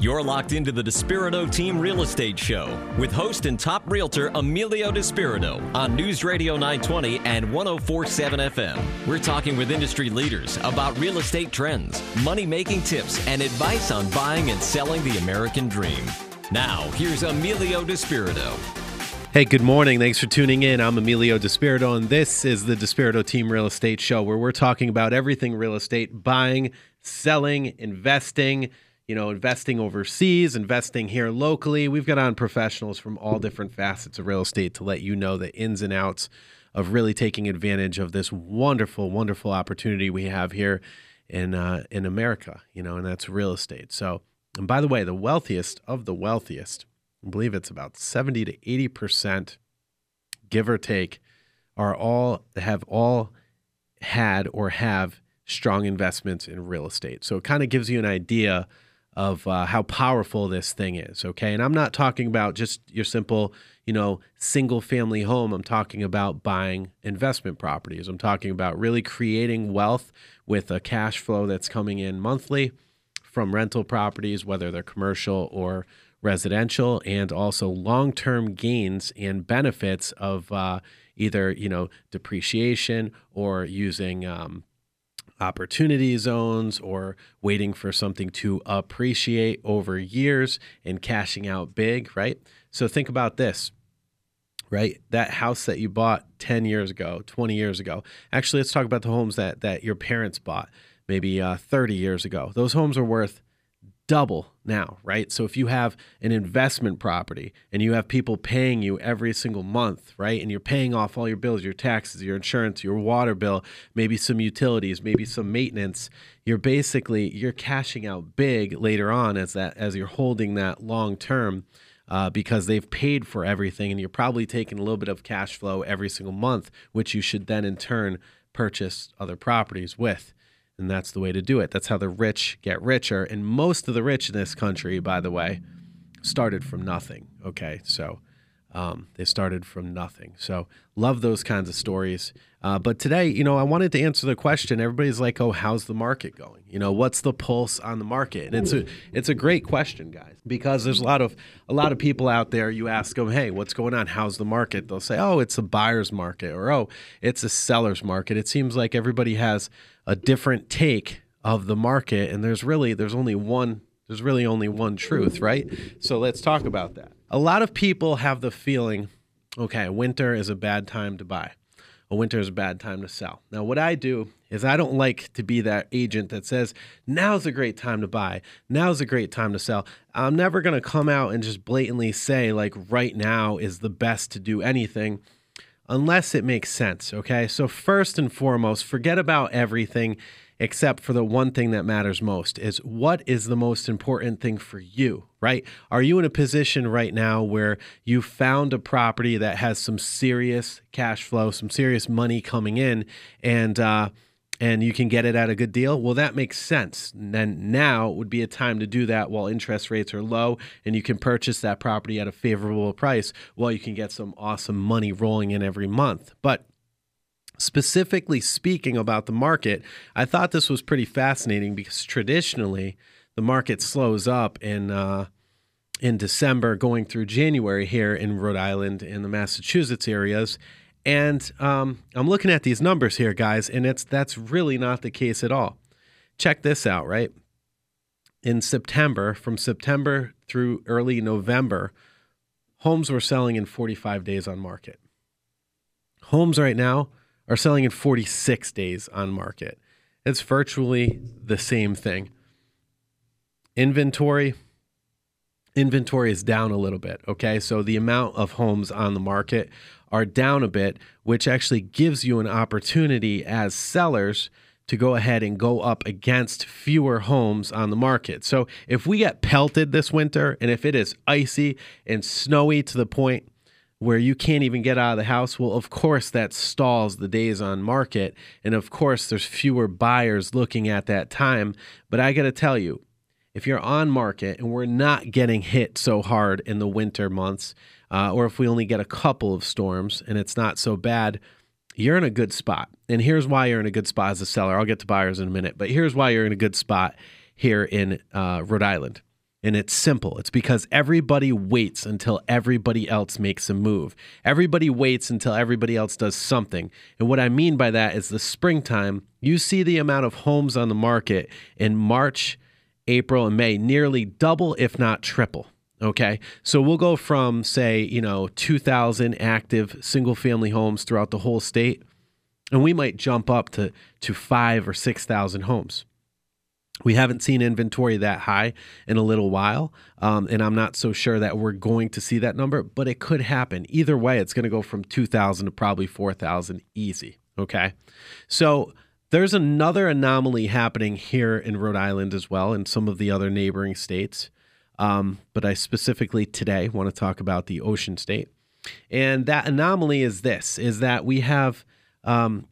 You're locked into the Despirito Team Real Estate Show with host and top realtor Emilio Despirito on News Radio 920 and 1047 FM. We're talking with industry leaders about real estate trends, money making tips, and advice on buying and selling the American dream. Now, here's Emilio Despirito. Hey, good morning. Thanks for tuning in. I'm Emilio Despirito, and this is the Despirito Team Real Estate Show, where we're talking about everything real estate buying, selling, investing you know, investing overseas, investing here locally. We've got on professionals from all different facets of real estate to let you know the ins and outs of really taking advantage of this wonderful, wonderful opportunity we have here in uh, in America. You know, and that's real estate. So, and by the way, the wealthiest of the wealthiest, I believe it's about seventy to eighty percent, give or take, are all have all had or have strong investments in real estate. So it kind of gives you an idea of uh, how powerful this thing is. Okay. And I'm not talking about just your simple, you know, single family home. I'm talking about buying investment properties. I'm talking about really creating wealth with a cash flow that's coming in monthly from rental properties, whether they're commercial or residential, and also long term gains and benefits of uh, either, you know, depreciation or using, um, opportunity zones or waiting for something to appreciate over years and cashing out big, right? So think about this, right? That house that you bought 10 years ago, 20 years ago. Actually, let's talk about the homes that that your parents bought maybe uh, 30 years ago. Those homes are worth double now, right? So if you have an investment property and you have people paying you every single month, right? And you're paying off all your bills, your taxes, your insurance, your water bill, maybe some utilities, maybe some maintenance, you're basically you're cashing out big later on as that as you're holding that long term. Uh, because they've paid for everything, and you're probably taking a little bit of cash flow every single month, which you should then in turn purchase other properties with. And that's the way to do it. That's how the rich get richer. And most of the rich in this country, by the way, started from nothing. Okay. So um, they started from nothing. So love those kinds of stories. Uh, but today, you know, I wanted to answer the question. Everybody's like, "Oh, how's the market going? You know, what's the pulse on the market?" And it's a it's a great question, guys, because there's a lot of a lot of people out there. You ask them, "Hey, what's going on? How's the market?" They'll say, "Oh, it's a buyer's market," or "Oh, it's a seller's market." It seems like everybody has a different take of the market, and there's really there's only one there's really only one truth, right? So let's talk about that. A lot of people have the feeling, okay, winter is a bad time to buy a winter is a bad time to sell. Now, what I do is I don't like to be that agent that says, now's a great time to buy, now's a great time to sell. I'm never going to come out and just blatantly say, like, right now is the best to do anything unless it makes sense. Okay. So, first and foremost, forget about everything except for the one thing that matters most is what is the most important thing for you, right? Are you in a position right now where you found a property that has some serious cash flow, some serious money coming in, and, uh, and you can get it at a good deal, well, that makes sense. And then now would be a time to do that while interest rates are low and you can purchase that property at a favorable price while you can get some awesome money rolling in every month. But specifically speaking about the market, I thought this was pretty fascinating because traditionally the market slows up in uh, in December, going through January here in Rhode Island and the Massachusetts areas. And um, I'm looking at these numbers here, guys, and it's that's really not the case at all. Check this out, right? In September, from September through early November, homes were selling in 45 days on market. Homes right now are selling in 46 days on market. It's virtually the same thing. Inventory inventory is down a little bit, okay? So the amount of homes on the market are down a bit, which actually gives you an opportunity as sellers to go ahead and go up against fewer homes on the market. So if we get pelted this winter and if it is icy and snowy to the point where you can't even get out of the house, well, of course, that stalls the days on market. And of course, there's fewer buyers looking at that time. But I got to tell you, if you're on market and we're not getting hit so hard in the winter months, uh, or if we only get a couple of storms and it's not so bad, you're in a good spot. And here's why you're in a good spot as a seller. I'll get to buyers in a minute, but here's why you're in a good spot here in uh, Rhode Island. And it's simple. It's because everybody waits until everybody else makes a move. Everybody waits until everybody else does something. And what I mean by that is the springtime, you see the amount of homes on the market in March, April, and May nearly double, if not triple. Okay. So we'll go from, say, you know, 2,000 active single family homes throughout the whole state, and we might jump up to, to five or 6,000 homes. We haven't seen inventory that high in a little while, um, and I'm not so sure that we're going to see that number, but it could happen. Either way, it's going to go from 2,000 to probably 4,000 easy. Okay. So there's another anomaly happening here in Rhode Island as well, and some of the other neighboring states. Um, but I specifically today want to talk about the Ocean State. And that anomaly is this: is that we have um,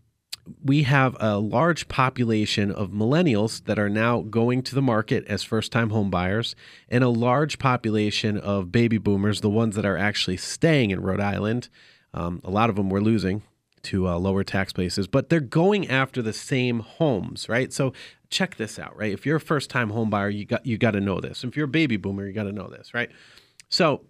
we have a large population of millennials that are now going to the market as first time home buyers, and a large population of baby boomers, the ones that are actually staying in Rhode Island. Um, a lot of them we're losing to uh, lower tax places, but they're going after the same homes, right? So check this out, right? If you're a first time home buyer, you got you got to know this. If you're a baby boomer, you got to know this, right? So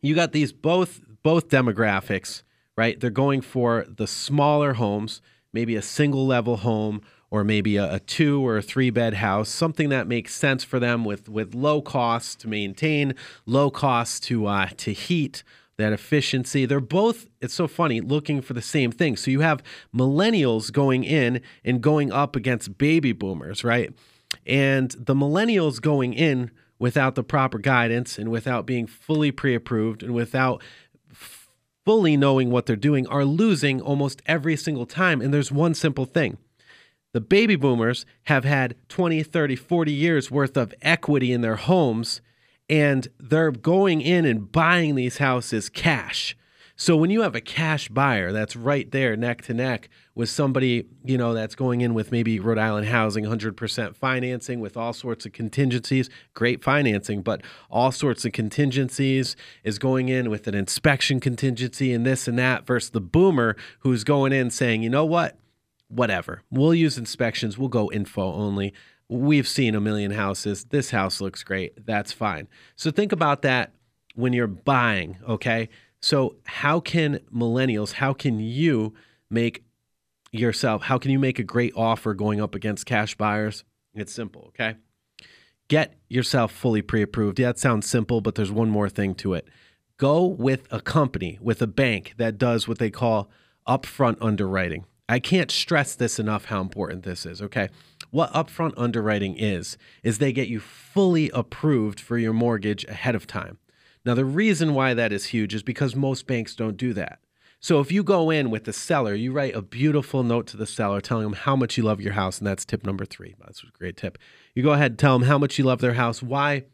you got these both both demographics, right? They're going for the smaller homes maybe a single level home or maybe a, a, two or a three bed house, something that makes sense for them with with low costs to maintain, low costs to uh, to heat, that efficiency. They're both, it's so funny, looking for the same thing. So you have millennials going in and going up against baby boomers, right? And the millennials going in without the proper guidance and without being fully pre approved and without fully knowing what they're doing are losing almost every single time. And there's one simple thing the baby boomers have had 20, 30, 40 years worth of equity in their homes, and they're going in and buying these houses cash. So when you have a cash buyer that's right there neck to neck with somebody, you know, that's going in with maybe Rhode Island housing 100% financing with all sorts of contingencies, great financing, but all sorts of contingencies is going in with an inspection contingency and this and that versus the boomer who's going in saying, "You know what? Whatever. We'll use inspections. We'll go info only. We've seen a million houses. This house looks great. That's fine." So think about that when you're buying, okay? So, how can millennials, how can you make yourself, how can you make a great offer going up against cash buyers? It's simple, okay? Get yourself fully pre approved. Yeah, it sounds simple, but there's one more thing to it. Go with a company, with a bank that does what they call upfront underwriting. I can't stress this enough how important this is, okay? What upfront underwriting is, is they get you fully approved for your mortgage ahead of time. Now, the reason why that is huge is because most banks don't do that. So if you go in with the seller, you write a beautiful note to the seller telling them how much you love your house, and that's tip number three. That's a great tip. You go ahead and tell them how much you love their house, why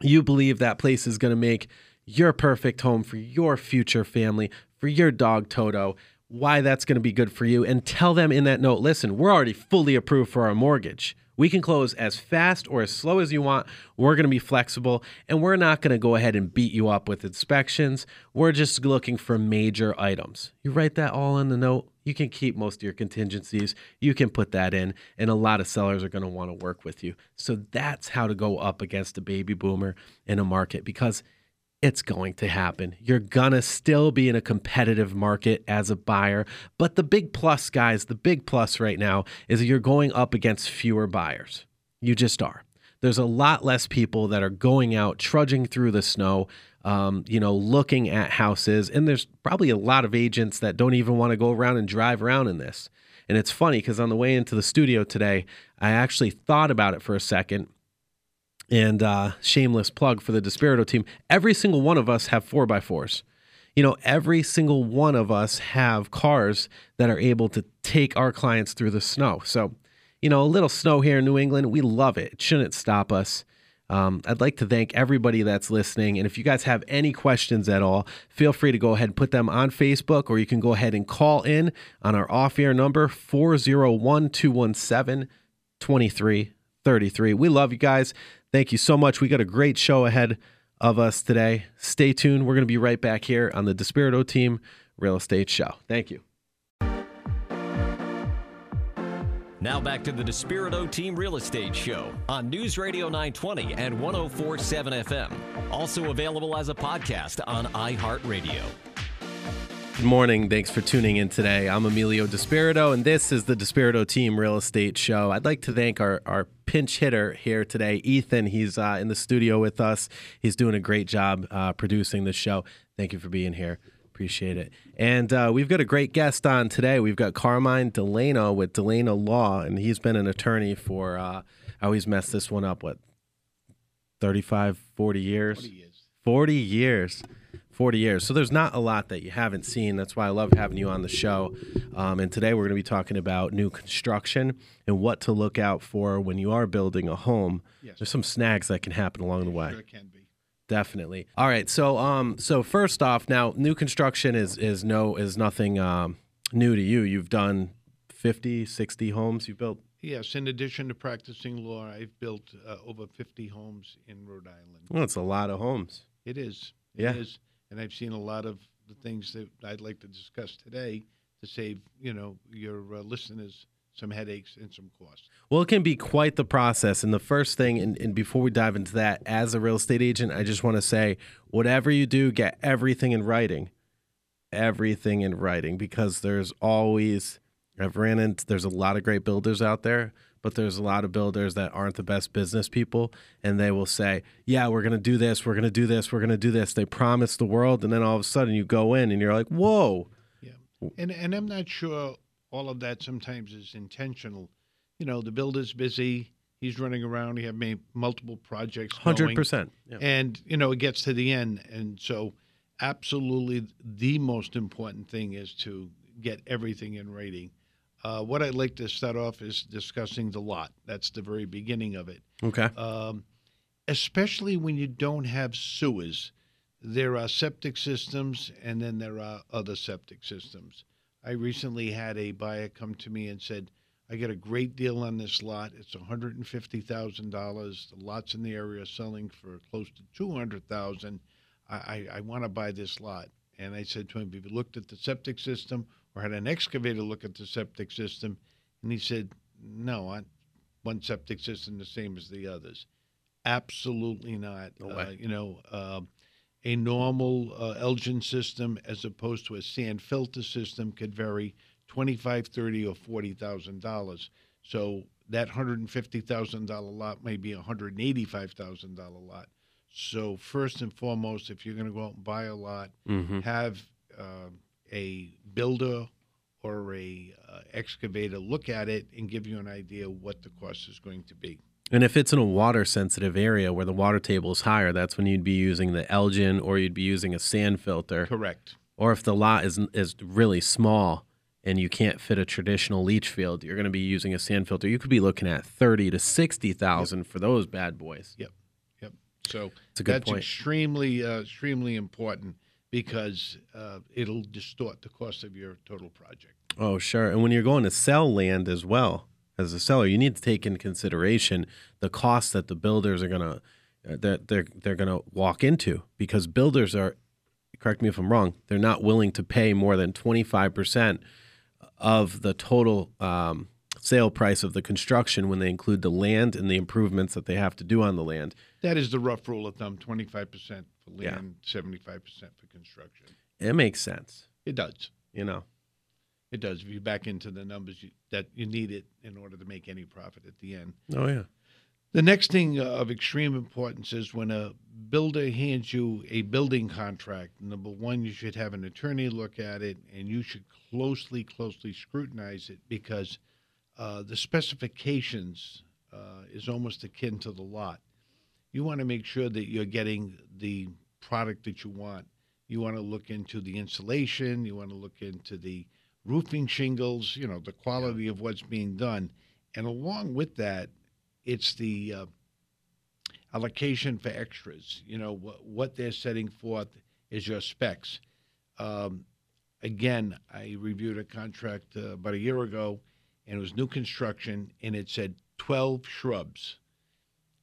you believe that place is going to make your perfect home for your future family, for your dog Toto, why that's going to be good for you, and tell them in that note listen, we're already fully approved for our mortgage. We can close as fast or as slow as you want. We're going to be flexible and we're not going to go ahead and beat you up with inspections. We're just looking for major items. You write that all in the note. You can keep most of your contingencies. You can put that in, and a lot of sellers are going to want to work with you. So that's how to go up against a baby boomer in a market because it's going to happen. You're going to still be in a competitive market as a buyer. But the big plus, guys, the big plus right now is you're going up against fewer buyers. You just are. There's a lot less people that are going out, trudging through the snow, um, you know, looking at houses. And there's probably a lot of agents that don't even want to go around and drive around in this. And it's funny because on the way into the studio today, I actually thought about it for a second and uh, shameless plug for the Despirito team. Every single one of us have four by fours. You know, every single one of us have cars that are able to take our clients through the snow. So, you know, a little snow here in New England, we love it. It shouldn't stop us. Um, I'd like to thank everybody that's listening. And if you guys have any questions at all, feel free to go ahead and put them on Facebook, or you can go ahead and call in on our off air number 401 217 2333. We love you guys. Thank you so much. We got a great show ahead of us today. Stay tuned. We're going to be right back here on the Despirito Team Real Estate Show. Thank you. Now back to the Despirito Team Real Estate Show on News Radio 920 and 1047 FM. Also available as a podcast on iHeartRadio. Good morning. Thanks for tuning in today. I'm Emilio Despirito, and this is the Despirito Team Real Estate Show. I'd like to thank our, our pinch hitter here today, Ethan. He's uh, in the studio with us. He's doing a great job uh, producing this show. Thank you for being here. Appreciate it. And uh, we've got a great guest on today. We've got Carmine D'Ellena with D'Ellena Law, and he's been an attorney for, uh, I always mess this one up, what, 35, 40 years? 40 years. 40 years. 40 years. So there's not a lot that you haven't seen. That's why I love having you on the show. Um, and today we're going to be talking about new construction and what to look out for when you are building a home. Yes. There's some snags that can happen along the way. Sure can be. Definitely. All right. So um so first off, now new construction is is no is nothing um new to you. You've done 50, 60 homes you built. Yes, in addition to practicing law, I've built uh, over 50 homes in Rhode Island. Well, it's a lot of homes. It is. Yeah. It is. And I've seen a lot of the things that I'd like to discuss today to save, you know, your uh, listeners some headaches and some costs. Well, it can be quite the process. And the first thing, and, and before we dive into that, as a real estate agent, I just want to say whatever you do, get everything in writing. Everything in writing because there's always, I've ran into, there's a lot of great builders out there, but there's a lot of builders that aren't the best business people. And they will say, yeah, we're going to do this, we're going to do this, we're going to do this. They promise the world. And then all of a sudden you go in and you're like, whoa. Yeah. And, and I'm not sure all of that sometimes is intentional. You know, the builder's busy. He's running around. He have made multiple projects. 100%. Yeah. and you know it gets to the end and so absolutely the most important thing is to get everything in writing uh, what i'd like to start off is discussing the lot. That's the very beginning of it. Okay. um, especially when you don't have sewers. There are septic systems and then there are other septic systems. I recently had a buyer come to me and said i get a great deal on this lot. It's $150000 the lots in the area are selling for close to 200000 i, I, I want to buy this lot. And i said to him have you looked at the septic system or had an excavator look at the septic system and he said no I, one septic system the same as the others. Absolutely not. No uh, you know uh, a normal uh, Eljen system as opposed to a sand filter system could vary 25 30 or 40 thousand dollars. So that $150,000 lot may be a $185,000 lot. So first and foremost if you're going to go out and buy a lot Mm-hmm. have uh, a builder or a uh, excavator look at it and give you an idea what the cost is going to be And if it's in a water sensitive area where the water table is higher, that's when you'd be using the Eljen or you'd be using a sand filter. correct Or if the lot is is really small and you can't fit a traditional leach field, you're going to be using a sand filter. You could be looking at 30 to 60,000 for those bad boys. Yep. Yep. So It's a good that's point. extremely, uh, extremely important because uh, it'll distort the cost of your total project. Oh, sure. And when you're going to sell land as well, as a seller, you need to take into consideration the cost that the builders are going to uh, that they're they're going to walk into because builders are correct me if I'm wrong, they're not willing to pay more than 25% of the total um, sale price of the construction when they include the land and the improvements that they have to do on the land. That is the rough rule of thumb: twenty-five percent for land, seventy-five percent for construction. It makes sense, It does. you know. It does. If you back into the numbers, you, that you need it in order to make any profit at the end. Oh yeah. The next thing uh, of extreme importance is when a builder hands you a building contract. Number one, you should have an attorney look at it, and you should closely, closely scrutinize it because uh, the specifications uh, is almost akin to the lot. You want to make sure that you're getting the product that you want. You want to look into the insulation. You want to look into the roofing shingles. You know the quality of what's being done, and along with that, it's the uh, allocation for extras. You know what what they're setting forth is your specs. Um, again, I reviewed a contract uh, about a year ago, and it was new construction, and it said 12 shrubs.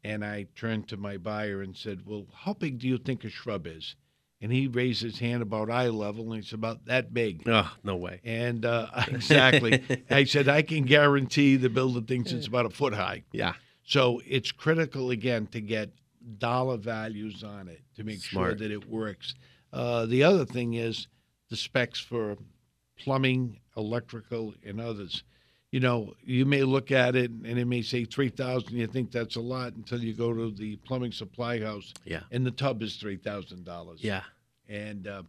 And I turned to my buyer and said, "Well, how big do you think a shrub is?" and he raised his hand about eye level, and it's about that big. Oh, no way. And uh, exactly, I said I can guarantee the builder thinks it's about a foot high. Yeah. So it's critical again to get dollar values on it to make sure that it works. Uh, the other thing is the specs for plumbing, electrical, and others. You know, you may look at it and it may say three thousand. You think that's a lot until you go to the plumbing supply house, Yeah. and the tub is three thousand dollars. Yeah. and uh,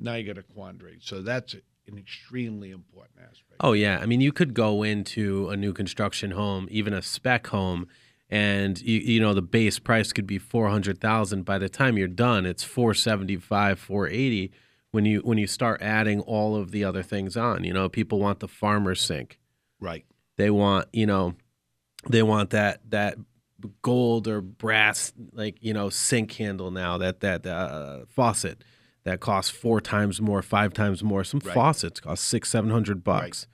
now you got a quandary. So that's an extremely important aspect. Oh yeah, I mean you could go into a new construction home, even a spec home, and you, you know the base price could be four hundred thousand. By the time you're done, it's four seventy five, four eighty. When you when you start adding all of the other things on, you know people want the farmer sink. Right. They want you know, they want that that gold or brass like you know sink handle now that that uh, faucet that costs four times more, five times more. Some Right. faucets cost six seven hundred bucks.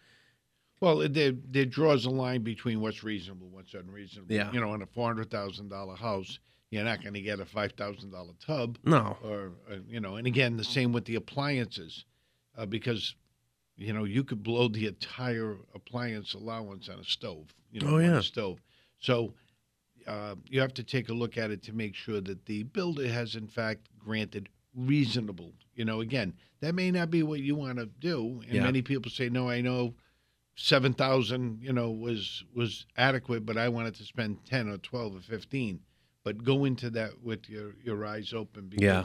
Well, it, there, there draws a line between what's reasonable, what's unreasonable. Yeah. You know, in a four hundred thousand dollar house, you're not going to get a five thousand dollar tub, No. or uh, you know. And again, the same with the appliances, uh, because you know you could blow the entire appliance allowance on a stove. You know, Oh, yeah. stove. So uh, you have to take a look at it to make sure that the builder has in fact granted reasonable. You know, again, that may not be what you want to do, and Yeah. many people say, "No, I know." seven thousand, you know, was was adequate, but I wanted to spend ten or twelve or fifteen. But go into that with your your eyes open because, Yeah.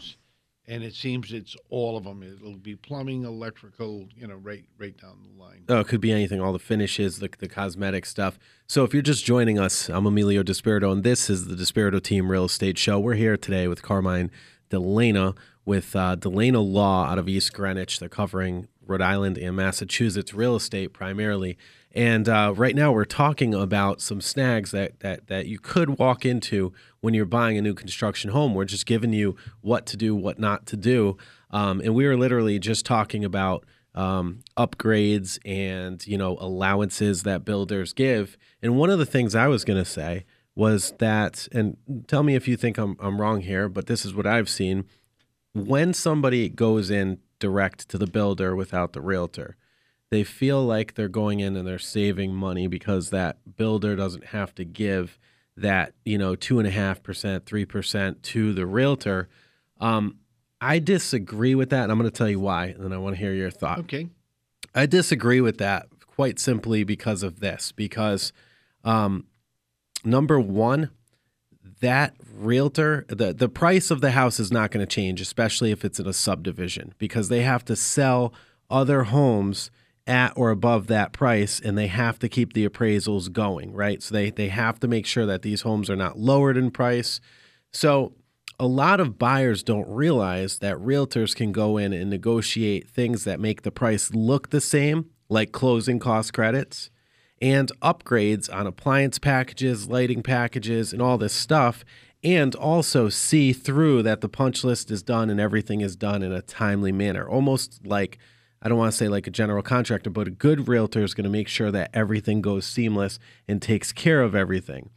And it seems it's all of them. It'll be plumbing, electrical, you know, right right down the line. Oh, it could be anything. All the finishes, the, the cosmetic stuff. So if you're just joining us, I'm Emilio Despirito, and this is the Despirito Team Real Estate Show. We're here today with Carmine D'Ellena with uh, D'Ellena Law out of East Greenwich. They're covering Rhode Island and Massachusetts real estate primarily. And uh, right now we're talking about some snags that, that that you could walk into when you're buying a new construction home. We're just giving you what to do, what not to do. Um, and we were literally just talking about um, upgrades and you know allowances that builders give. And one of the things I was going to say was that, and tell me if you think I'm I'm wrong here, but this is what I've seen. When somebody goes in direct to the builder without the realtor, they feel like they're going in and they're saving money because that builder doesn't have to give that you know two and a half percent, three percent to the realtor. Um, I disagree with that, and I'm going to tell you why, and then I want to hear your thought. Okay, I disagree with that quite simply because of this. Because um, number one, that realtor, the the price of the house is not going to change, especially if it's in a subdivision, because they have to sell other homes at or above that price, and they have to keep the appraisals going, right? So they they have to make sure that these homes are not lowered in price. So a lot of buyers don't realize that realtors can go in and negotiate things that make the price look the same, like closing cost credits and upgrades on appliance packages, lighting packages, and all this stuff, and also see through that the punch list is done and everything is done in a timely manner. Almost like, I don't want to say like a general contractor, but a good realtor is going to make sure that everything goes seamless and takes care of everything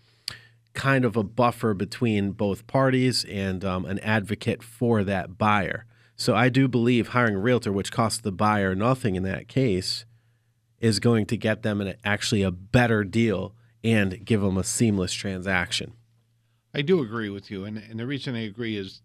kind of a buffer between both parties and um, an advocate for that buyer. So I do believe hiring a realtor, which costs the buyer nothing in that case, is going to get them an, actually a better deal and give them a seamless transaction. I do agree with you, and and the reason I agree is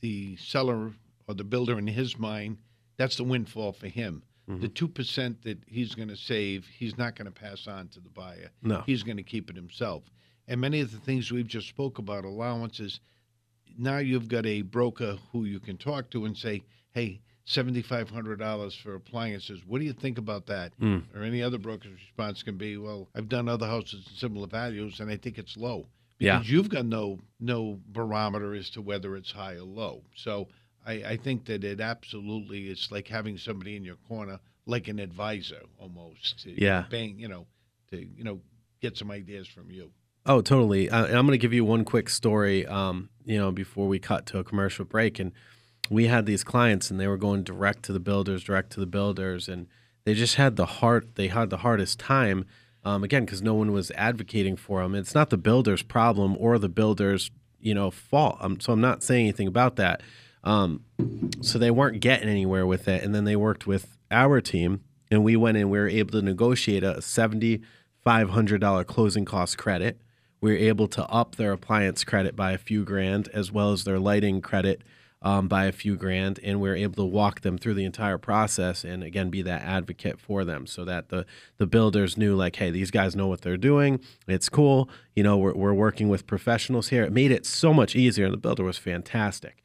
the seller or the builder in his mind, that's the windfall for him. Mm-hmm. The two percent that he's going to save, he's not going to pass on to the buyer. No. he's going to keep it himself. And many of the things we've just spoke about, allowances, now you've got a broker who you can talk to and say, "Hey, seventy five hundred dollars for appliances. What do you think about that?" Or any other broker's response can be, "Well, I've done other houses in similar values, and I think it's low." Yeah. Because you've got no no barometer as to whether it's high or low. So I, I think that it absolutely is like having somebody in your corner, like an advisor almost. To Yeah. Bang, you know, to you know get some ideas from you. Oh, totally. Uh, and I'm going to give you one quick story, um, you know, before we cut to a commercial break. And we had these clients, and they were going direct to the builders, direct to the builders, and they just had the heart. They had the hardest time, um, again, because no one was advocating for them. It's not the builder's problem or the builder's, you know, fault. Um, so I'm not saying anything about that. Um, so they weren't getting anywhere with it. And then they worked with our team, and we went in. We were able to negotiate a seventy five hundred dollar closing cost credit. We were able to up their appliance credit by a few grand, as well as their lighting credit um, by a few grand, and we are able to walk them through the entire process and again be that advocate for them, so that the the builders knew like, hey, these guys know what they're doing. It's cool. You know, we're we're working with professionals here. It made it so much easier. And the builder was fantastic.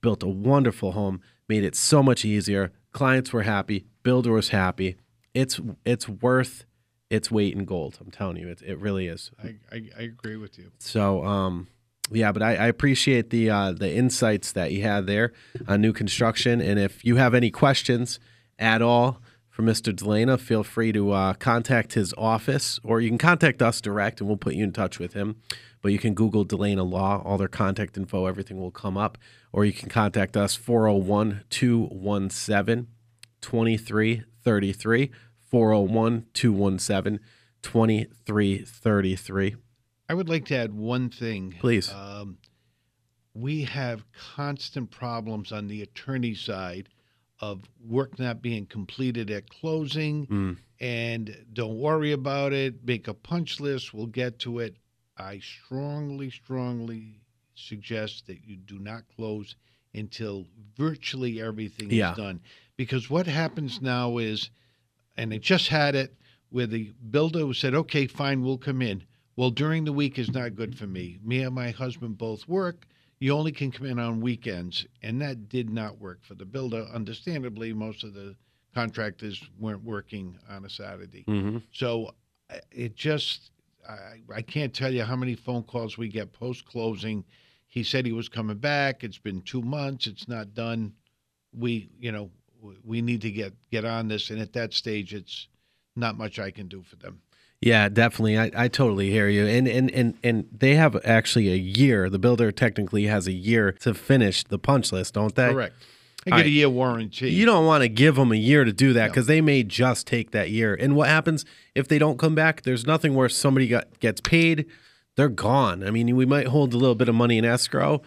Built a wonderful home. Made it so much easier. Clients were happy. Builder was happy. It's it's worth its weight in gold. I'm telling you, it it really is. I, I, I agree with you. So um, yeah, but I, I appreciate the uh, the insights that you had there on new construction. And if you have any questions at all for Mr. D'Ellena, feel free to uh, contact his office, or you can contact us direct, and we'll put you in touch with him. But you can Google D'Ellena Law, all their contact info, everything will come up. Or you can contact us 401 217 2333. 401 217 2333. I would like to add one thing. Please. Um, we have constant problems on the attorney side of work not being completed at closing. Mm. And don't worry about it. Make a punch list. We'll get to it. I strongly, strongly suggest that you do not close until virtually everything Yeah. is done. Because what happens now is, and I just had it where the builder said, okay, fine, we'll come in. Well, during the week is not good for me. Me and my husband both work. You only can come in on weekends. And that did not work for the builder. Understandably, most of the contractors weren't working on a Saturday. hmm So it just, I, I can't tell you how many phone calls we get post closing. He said he was coming back. It's been two months. It's not done. We, you know, we need to get get on this. And at that stage, it's not much I can do for them. Yeah, definitely. I, I totally hear you. And, and and and they have actually a year. The builder technically has a year to finish the punch list, don't they? Correct. I get right. a year warranty. You don't want to give them a year to do that No. because they may just take that year. And what happens if they don't come back? There's nothing worse. Somebody got gets paid, they're gone. I mean, we might hold a little bit of money in escrow.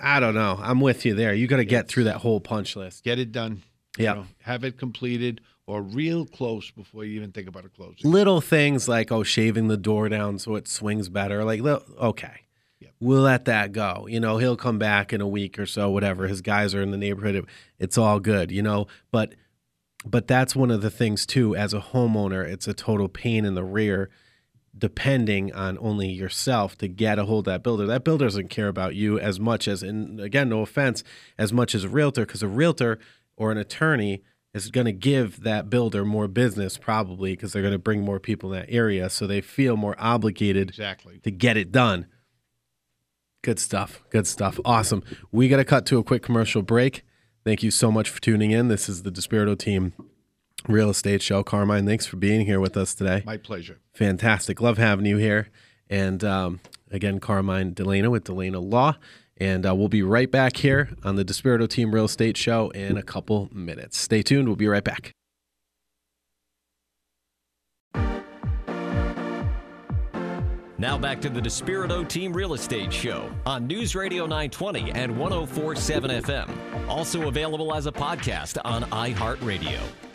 I don't know. I'm with you there. You got to get through that whole punch list. get it done. you Yeah. know, have it completed or real close before you even think about a closing. little things like oh shaving the door down so it swings better like okay. Yep. we'll let that go. You know he'll come back in a week or so whatever. His guys are in the neighborhood it's all good you know? But but that's one of the things too as a homeowner it's a total pain in the rear depending on only yourself to get a hold of that builder. That builder doesn't care about you as much as and again no offense as much as a realtor because a realtor or an attorney is going to give that builder more business probably because they're going to bring more people in that area so they feel more obligated Exactly. to get it done. Good stuff good stuff awesome. We got to cut to a quick commercial break. Thank you so much for tuning in. This is the Despirito team real estate show. Carmine thanks for being here with us today. My pleasure. fantastic. Love having you here. And um, again carmine D'Ellena with D'Ellena law and uh, we'll be right back here on the Despirito Team Real Estate Show in a couple minutes. Stay tuned. We'll be right back. Now back to the Despirito Team Real Estate Show on News Radio 920 and 1047 FM. Also available as a podcast on iHeartRadio.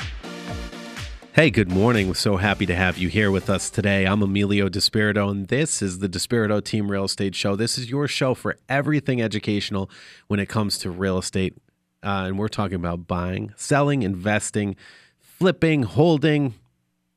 Hey, good morning. We're so happy to have you here with us today. I'm Emilio Despirito, and this is the Despirito Team Real Estate Show. This is your show for everything educational when it comes to real estate. Uh, and we're talking about buying, selling, investing, flipping, holding,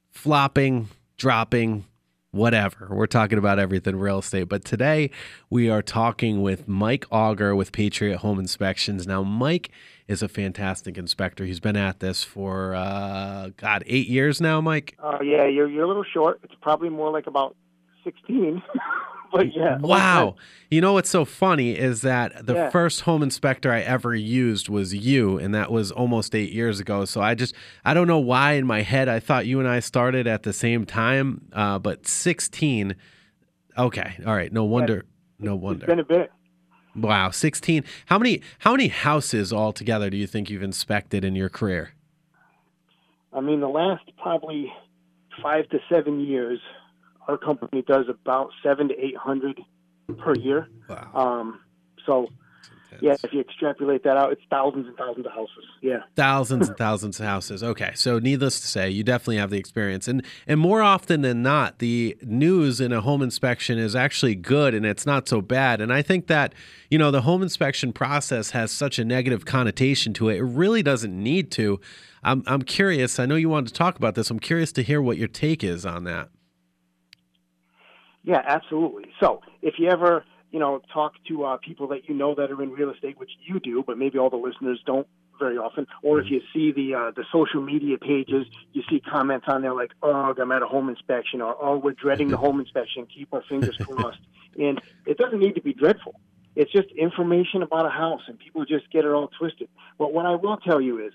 flopping, dropping, whatever. We're talking about everything real estate. But today we are talking with Mike Auger with Patriot Home Inspections. Now, Mike is a fantastic inspector. He's been at this for, uh, God, eight years now, Mike. Uh, yeah, you're you're a little short. It's probably more like about sixteen. but yeah. Wow. You know what's so funny is that the Yeah. first home inspector I ever used was you, and that was almost eight years ago. So I just, I don't know why in my head I thought you and I started at the same time, uh, but 16. Okay. All right. No wonder. No It's wonder. been a bit. Wow. 16. How many, how many houses altogether do you think you've inspected in your career? I mean, the last probably five to seven years, our company does about seven to eight hundred per year. Wow. Um, so, Yeah, if you extrapolate that out, it's thousands and thousands of houses. Yeah. Thousands and thousands of houses. Okay. So needless to say, you definitely have the experience. And and more often than not, the news in a home inspection is actually good and it's not so bad. And I think that, you know, the home inspection process has such a negative connotation to it. It really doesn't need to. I'm I'm curious. I know you wanted to talk about this. I'm curious to hear what your take is on that. Yeah, absolutely. So if you ever, you know, talk to uh, people that you know that are in real estate, which you do, but maybe all the listeners don't very often, or if you see the uh, the social media pages, you see comments on there like, "Oh, I'm at a home inspection," or "Oh, we're dreading the home inspection. Keep our fingers crossed." and it doesn't need to be dreadful. It's just information about a house, and people just get it all twisted. But what I will tell you is,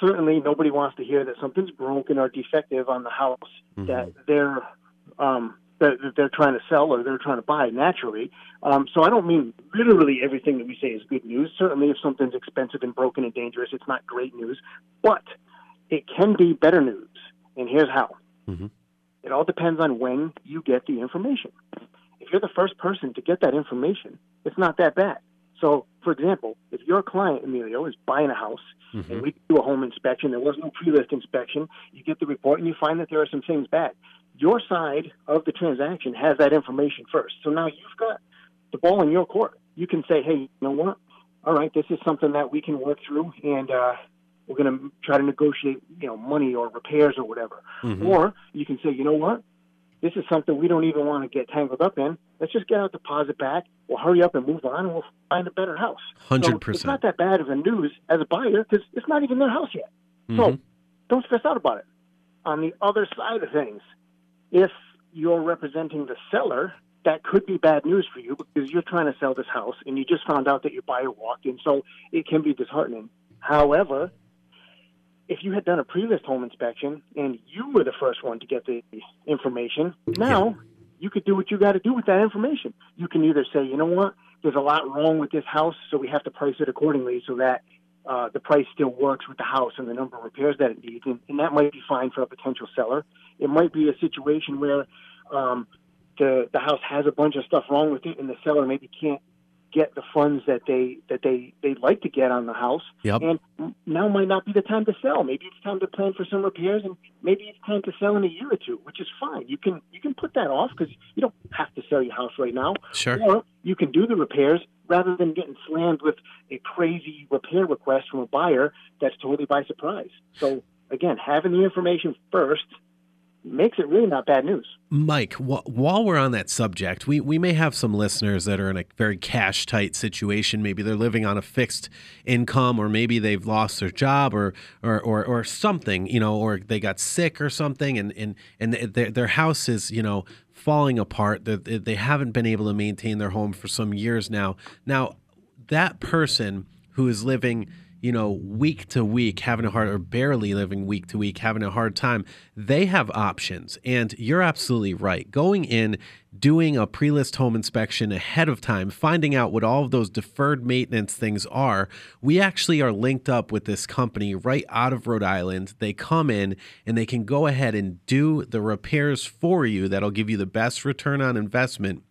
certainly nobody wants to hear that something's broken or defective on the house mm-hmm. that they're um, that, that they're trying to sell or they're trying to buy naturally. Um, so I don't mean literally everything that we say is good news. Certainly, if something's expensive and broken and dangerous, it's not great news, but it can be better news. And here's how. Mm-hmm. It all depends on when you get the information. If you're the first person to get that information, it's not that bad. So, for example, if your client, Emilio, is buying a house mm-hmm. and we do a home inspection, there was no pre list inspection, you get the report and you find that there are some things bad your side of the transaction has that information first. So now you've got the ball in your court. You can say, hey, you know what? All right, this is something that we can work through, and uh, we're going to try to negotiate, you know, money or repairs or whatever. Mm-hmm. Or you can say, you know what? This is something we don't even want to get tangled up in. Let's just get our deposit back. We'll hurry up and move on, and we'll find a better house. Hundred so percent. It's not that bad of a news as a buyer because it's not even their house yet. Mm-hmm. So don't stress out about it. On the other side of things, if you're representing the seller, that could be bad news for you because you're trying to sell this house and you just found out that your buyer walked in. So it can be disheartening. However, if you had done a pre-list home inspection and you were the first one to get the information, now yeah. you could do what you got to do with that information. You can either say, you know what, there's a lot wrong with this house, so we have to price it accordingly so that uh, the price still works with the house and the number of repairs that it needs, and, and that might be fine for a potential seller. It might be a situation where um, the the house has a bunch of stuff wrong with it, and the seller maybe can't get the funds that they that they they'd like to get on the house. Yep. And now might not be the time to sell. Maybe it's time to plan for some repairs, and maybe it's time to sell in a year or two, which is fine. You can you can put that off because you don't have to sell your house right now. Sure. Or you can do the repairs rather than getting slammed with a crazy repair request from a buyer that's totally by surprise. So again, having the information first makes it really not bad news. Mike, wh- while we're on that subject, we, we may have some listeners that are in a very cash tight situation. Maybe they're living on a fixed income, or maybe they've lost their job, or or or, or something, you know, or they got sick or something, and and and their their house is you know falling apart. They, they haven't been able to maintain their home for some years now. Now, that person who is living you know, week to week, having a hard or barely living week to week, having a hard time, they have options. And you're absolutely right. Going in, doing a pre list home inspection ahead of time, finding out what all of those deferred maintenance things are, we actually are linked up with this company right out of Rhode Island. They come in and they can go ahead and do the repairs for you that'll give you the best return on investment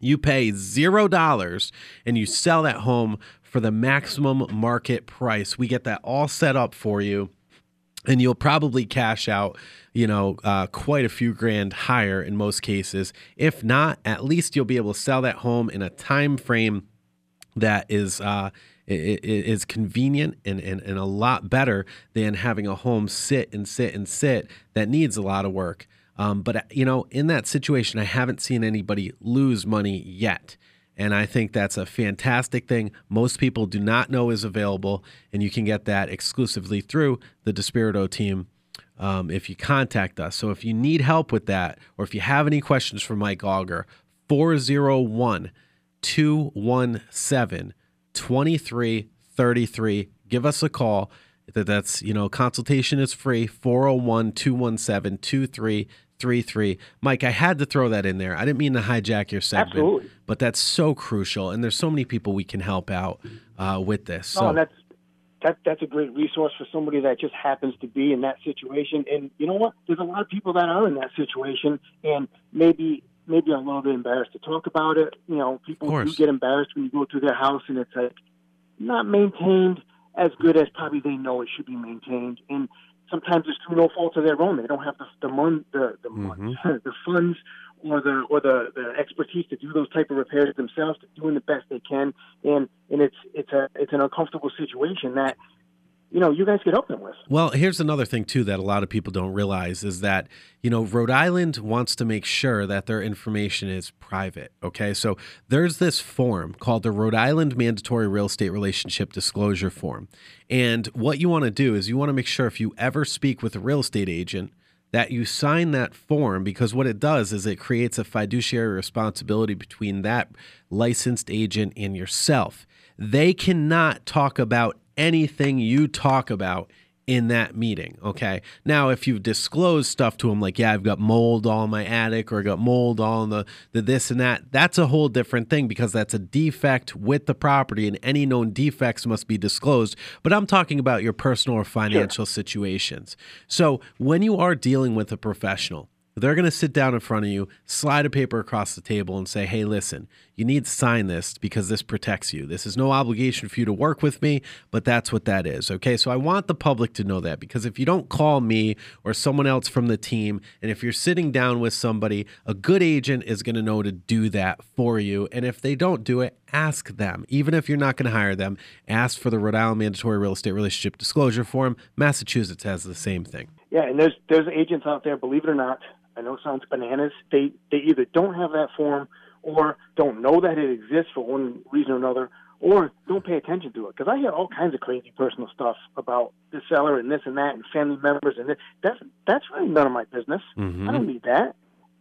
you pay zero dollars and you sell that home for the maximum market price. We get that all set up for you. And you'll probably cash out, you know, uh, quite a few grand higher in most cases. If not, at least you'll be able to sell that home in a time frame that is uh, is convenient and, and, and a lot better than having a home sit and sit and sit that needs a lot of work. Um, but you know, in that situation, I haven't seen anybody lose money yet. And I think that's a fantastic thing. Most people do not know is available, and you can get that exclusively through the Despirito team um, if you contact us. So if you need help with that, or if you have any questions for Mike Auger, 401 217 2333. Give us a call. That's, you know, consultation is free 401 217 2333 three three. Mike, I had to throw that in there. I didn't mean to hijack your segment, Absolutely. But that's so crucial, and there's so many people we can help out uh, with this. So. Oh, that's that that's a great resource for somebody that just happens to be in that situation. And you know what? There's a lot of people that are in that situation, and maybe maybe a little bit embarrassed to talk about it. You know, people do get embarrassed when you go to their house, and it's like not maintained as good as probably they know it should be maintained. And sometimes it's through no fault of their own. They don't have the the mon, the the, mm-hmm. the funds or the or the, the expertise to do those type of repairs themselves. They're doing the best they can, and and it's it's a it's an uncomfortable situation that you know, you guys could help them with. Well, here's another thing too that a lot of people don't realize is that, you know, Rhode Island wants to make sure that their information is private, okay? So, there's this form called the Rhode Island Mandatory Real Estate Relationship Disclosure Form. And what you want to do is you want to make sure if you ever speak with a real estate agent that you sign that form because what it does is it creates a fiduciary responsibility between that licensed agent and yourself. They cannot talk about anything you talk about in that meeting. Okay. Now, if you've disclosed stuff to them, like, yeah, I've got mold all in my attic or I got mold all in the, the this and that, that's a whole different thing because that's a defect with the property and any known defects must be disclosed. But I'm talking about your personal or financial sure. situations. So when you are dealing with a professional, they're going to sit down in front of you, slide a paper across the table, and say, hey, listen, you need to sign this because this protects you. This is no obligation for you to work with me, but that's what that is. Okay. So I want the public to know that because if you don't call me or someone else from the team, and if you're sitting down with somebody, a good agent is going to know to do that for you. And if they don't do it, ask them. Even if you're not going to hire them, ask for the Rhode Island Mandatory Real Estate Relationship Disclosure Form. Massachusetts has the same thing. Yeah, and there's there's agents out there, believe it or not, I know it sounds bananas. They they either don't have that form or don't know that it exists for one reason or another, or don't pay attention to it. Because I hear all kinds of crazy personal stuff about the seller and this and that and family members and this. That's that's really none of my business. Mm-hmm. I don't need that.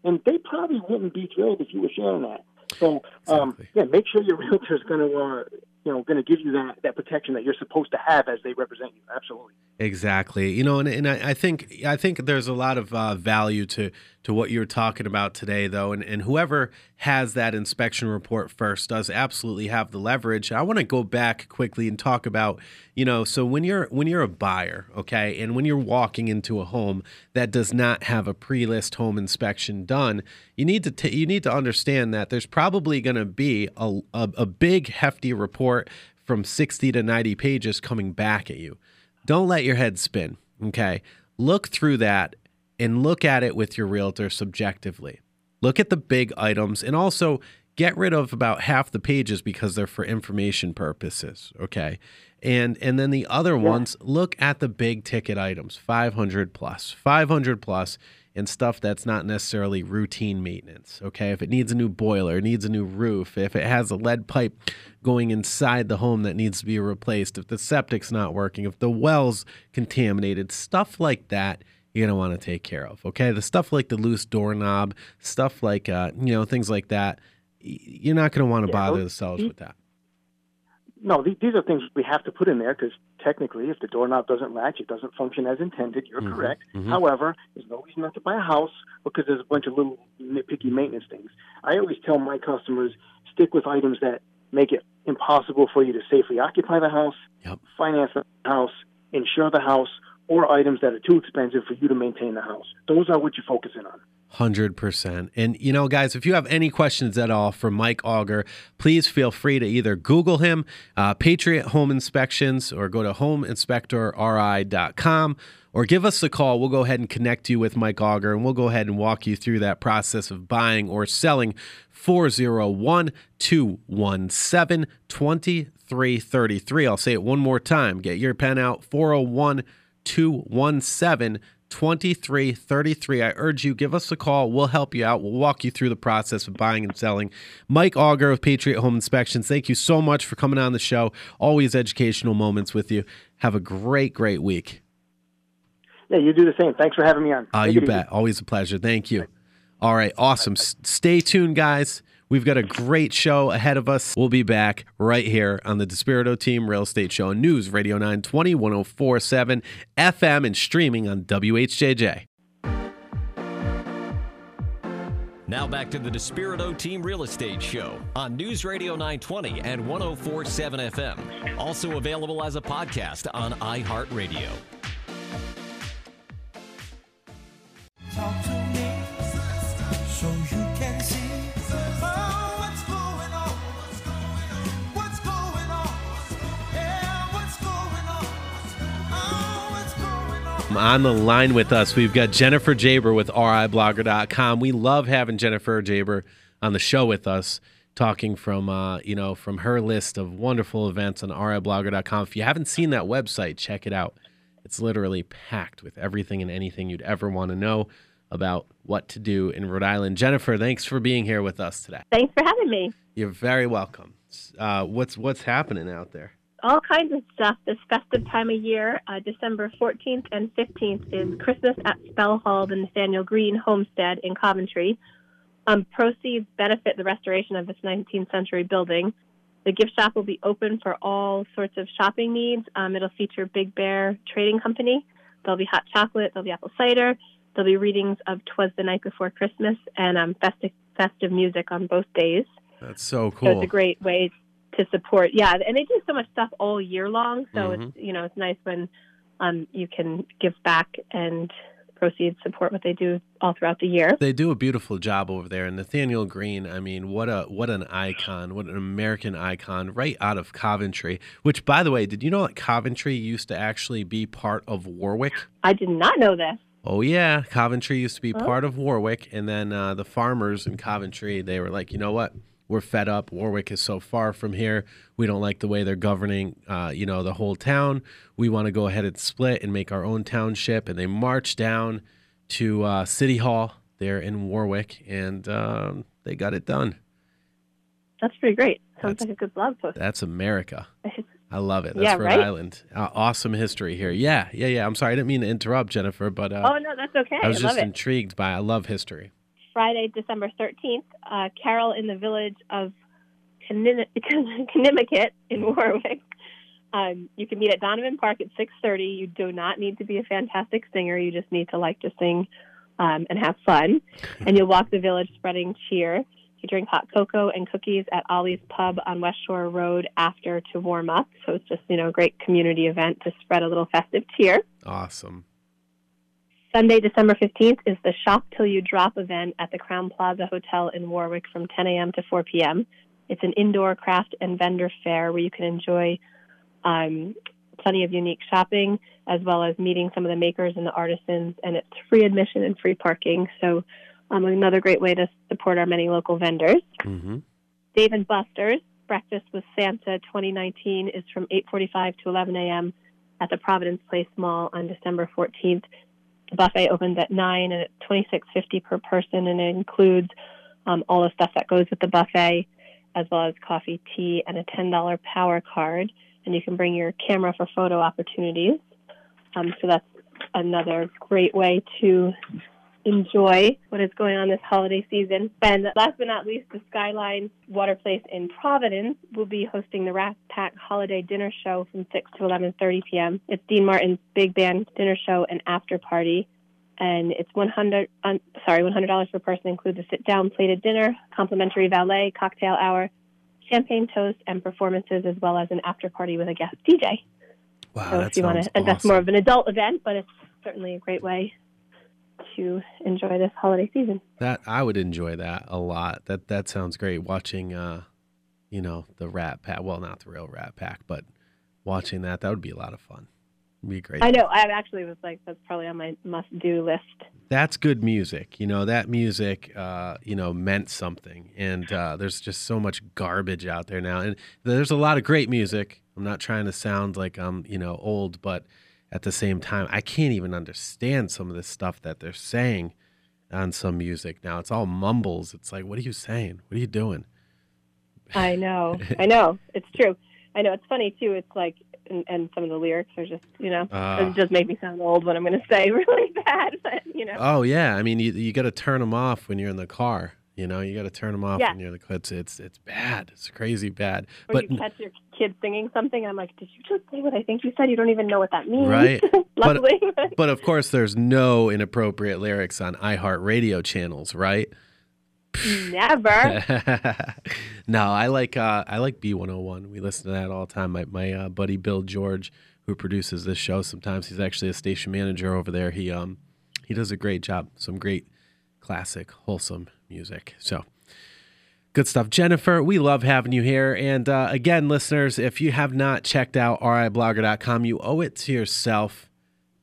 And they probably wouldn't be thrilled if you were sharing that. So um, exactly. yeah, make sure your realtor is going to uh, you know going to give you that that protection that you're supposed to have as they represent you. Absolutely. Exactly. You know, and, and I, I think I think there's a lot of uh, value to to what you're talking about today, though, and and whoever has that inspection report first does absolutely have the leverage. I want to go back quickly and talk about you know so when you're when you're a buyer, okay, and when you're walking into a home that does not have a pre-list home inspection done, you need to t- you need to understand that there's probably going to be a, a a big hefty report from 60 to 90 pages coming back at you don't let your head spin. Okay. Look through that and look at it with your realtor subjectively. Look at the big items and also get rid of about half the pages because they're for information purposes. Okay. And and then the other yeah. ones, look at the big ticket items, 500 plus, 500 plus and stuff that's not necessarily routine maintenance. Okay, if it needs a new boiler, it needs a new roof, if it has a lead pipe going inside the home that needs to be replaced, if the septic's not working, if the well's contaminated, stuff like that you're gonna want to take care of. Okay, the stuff like the loose doorknob, stuff like uh, you know things like that, you're not gonna want to yeah, bother the sellers with that no, these are things we have to put in there because technically, if the doorknob doesn't latch, it doesn't function as intended. You're mm-hmm. correct. Mm-hmm. However, there's no reason not to buy a house because there's a bunch of little nitpicky maintenance things. I always tell my customers stick with items that make it impossible for you to safely occupy the house, yep. finance the house, insure the house, or items that are too expensive for you to maintain the house. Those are what you're focusing on. 100%. And, you know, guys, if you have any questions at all for Mike Auger, please feel free to either Google him, uh, Patriot Home Inspections, or go to homeinspectorri.com or give us a call. We'll go ahead and connect you with Mike Auger and we'll go ahead and walk you through that process of buying or selling 401 217 2333. I'll say it one more time. Get your pen out 401 217 2333. I urge you, give us a call. We'll help you out. We'll walk you through the process of buying and selling. Mike Auger of Patriot Home Inspections, thank you so much for coming on the show. Always educational moments with you. Have a great, great week. Yeah, you do the same. Thanks for having me on. Uh, you bet. Always a pleasure. Thank you. All right, awesome. S- stay tuned, guys. We've got a great show ahead of us. We'll be back right here on the Despirito Team Real Estate Show on News Radio 920, 1047 FM, and streaming on WHJJ. Now back to the Despirito Team Real Estate Show on News Radio 920 and 1047 FM. Also available as a podcast on iHeartRadio. On the line with us, we've got Jennifer Geaber with RIblogger.com. We love having Jennifer Geaber on the show with us, talking from uh, you know from her list of wonderful events on RIblogger.com. If you haven't seen that website, check it out. It's literally packed with everything and anything you'd ever want to know about what to do in Rhode Island. Jennifer, thanks for being here with us today. Thanks for having me. You're very welcome. Uh, what's what's happening out there? All kinds of stuff this festive time of year. Uh, December 14th and 15th is Christmas at Spell Hall, the Nathanael Greene Homestead in Coventry. Um, proceeds benefit the restoration of this 19th century building. The gift shop will be open for all sorts of shopping needs. Um, it'll feature Big Bear Trading Company. There'll be hot chocolate. There'll be apple cider. There'll be readings of "Twas the Night Before Christmas" and um, festive festive music on both days. That's so cool. So it's a great way to support. Yeah, and they do so much stuff all year long. So mm-hmm. it's you know it's nice when um, you can give back and proceeds support what they do all throughout the year. They do a beautiful job over there. And Nathanael Greene, I mean, what a what an icon, what an American icon, right out of Coventry. Which, by the way, did you know that Coventry used to actually be part of Warwick? I did not know this. Oh yeah, Coventry used to be oh. part of Warwick, and then uh, the farmers in Coventry they were like, you know what? We're fed up. Warwick is so far from here. We don't like the way they're governing, uh, you know, the whole town. We want to go ahead and split and make our own township. And they march down to uh, City Hall there in Warwick, and um, they got it done. That's pretty great. Sounds that's, like a good blog post. That's America. I love it. That's yeah, Rhode right? Island. Uh, awesome history here. Yeah, yeah, yeah. I'm sorry, I didn't mean to interrupt, Jennifer, but uh, oh no, that's okay. I was I just intrigued by. I love history. Friday, December 13th, uh, Carol in the village of Conimicut in Warwick. Um, you can meet at Donovan Park at 6:30. You do not need to be a fantastic singer. You just need to like to sing um, and have fun. And you'll walk the village spreading cheer. You drink hot cocoa and cookies at Ollie's Pub on West Shore Road after to warm up. So it's just you know a great community event to spread a little festive cheer. Awesome. Sunday, December 15th is the Shop Till You Drop event at the Crowne Plaza Hotel in Warwick from 10 a.m. to 4 p.m. It's an indoor craft and vendor fair where you can enjoy um, plenty of unique shopping as well as meeting some of the makers and the artisans, and it's free admission and free parking. So, um, another great way to support our many local vendors. Mm-hmm. Dave and Buster's Breakfast with Santa 2019 is from 8:45 to 11 a.m. at the Providence Place Mall on December 14th. The buffet opens at nine and it's twenty six fifty per person, and it includes um, all the stuff that goes with the buffet, as well as coffee, tea, and a ten dollar power card. And you can bring your camera for photo opportunities. Um, so that's another great way to enjoy what is going on this holiday season. And last but not least, the Skyline Water Place in Providence will be hosting the Rat Pack Holiday Dinner Show from 6 to 11:30 p.m. It's Dean Martin's big band dinner show and after party, and it's 100 um, sorry $100 per person includes a sit-down plated dinner, complimentary valet, cocktail hour, champagne toast, and performances, as well as an after party with a guest DJ. Wow, so if you want to, and that's more of an adult event, but it's certainly a great way to enjoy this holiday season. That I would enjoy that a lot. That that sounds great. Watching, uh, you know, the Rat Pack. Well, not the real Rat Pack, but watching that that would be a lot of fun. It'd be great. I know. I actually was like, that's probably on my must-do list. That's good music. You know, that music, uh, you know, meant something. And uh, there's just so much garbage out there now. And there's a lot of great music. I'm not trying to sound like I'm, you know, old, but at the same time, I can't even understand some of the stuff that they're saying on some music now. It's all mumbles. It's like, what are you saying? What are you doing? I know. I know. It's true. I know. It's funny too. It's like, and, and some of the lyrics are just, you know, uh, it just make me sound old when I'm going to say really bad. But you know. Oh yeah. I mean, you you got to turn them off when you're in the car. You know, you got to turn them off yeah. when you're the it's it's it's bad. It's crazy bad. Or but you catch your kid singing something, and I'm like, did you just say what I think you said? You don't even know what that means. Right. But, but of course, there's no inappropriate lyrics on iHeartRadio channels, right? Never. no, I like uh, I like B101. We listen to that all the time. My my uh, buddy Bill George, who produces this show, sometimes he's actually a station manager over there. He um he does a great job. Some great classic, wholesome music. So good stuff. Jennifer, we love having you here. And uh, again, listeners, if you have not checked out riblogger.com, you owe it to yourself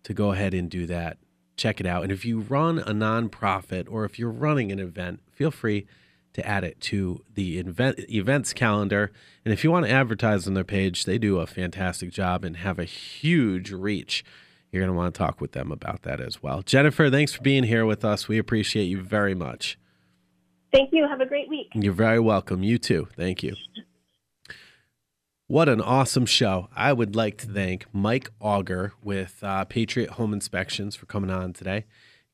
to go ahead and do that. Check it out. And if you run a nonprofit or if you're running an event, feel free to add it to the event, events calendar. And if you want to advertise on their page, they do a fantastic job and have a huge reach. You're going to want to talk with them about that as well. Jennifer, thanks for being here with us. We appreciate you very much. Thank you. Have a great week. You're very welcome. You too. Thank you. What an awesome show. I would like to thank Mike Auger with uh, Patriot Home Inspections for coming on today,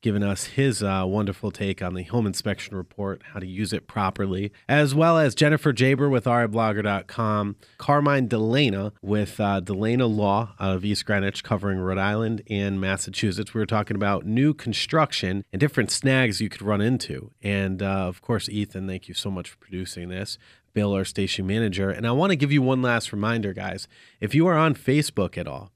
giving us his uh, wonderful take on the home inspection report, how to use it properly, as well as Jennifer Geaber with RIblogger.com, Carmine D'Ellena with uh, D'Ellena Law out of East Greenwich, covering Rhode Island and Massachusetts. We were talking about new construction and different snags you could run into. And uh, of course, Ethan, thank you so much for producing this. Bill, our station manager. And I want to give you one last reminder, guys. If you are on Facebook at all,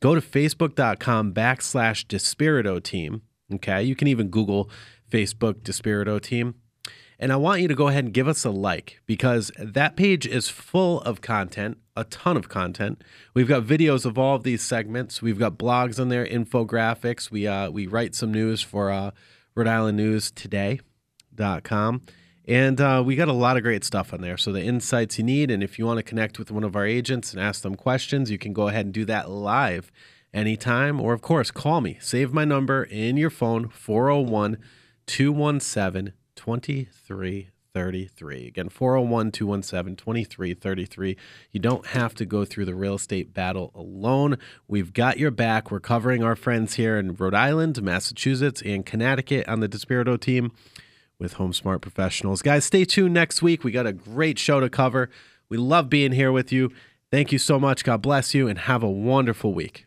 go to facebook.com backslash Despirito team. Okay. You can even Google Facebook Despirito team. And I want you to go ahead and give us a like because that page is full of content, a ton of content. We've got videos of all of these segments. We've got blogs on there, infographics. We uh, we write some news for uh, Rhode Island News Today.com. And uh, we got a lot of great stuff on there. So, the insights you need. And if you want to connect with one of our agents and ask them questions, you can go ahead and do that live anytime. Or, of course, call me. Save my number in your phone 401 217 2333. Again, 401 217 2333. You don't have to go through the real estate battle alone. We've got your back. We're covering our friends here in Rhode Island, Massachusetts, and Connecticut on the Despirito team with HomeSmart Professionals. Guys, stay tuned next week. We got a great show to cover. We love being here with you. Thank you so much. God bless you and have a wonderful week.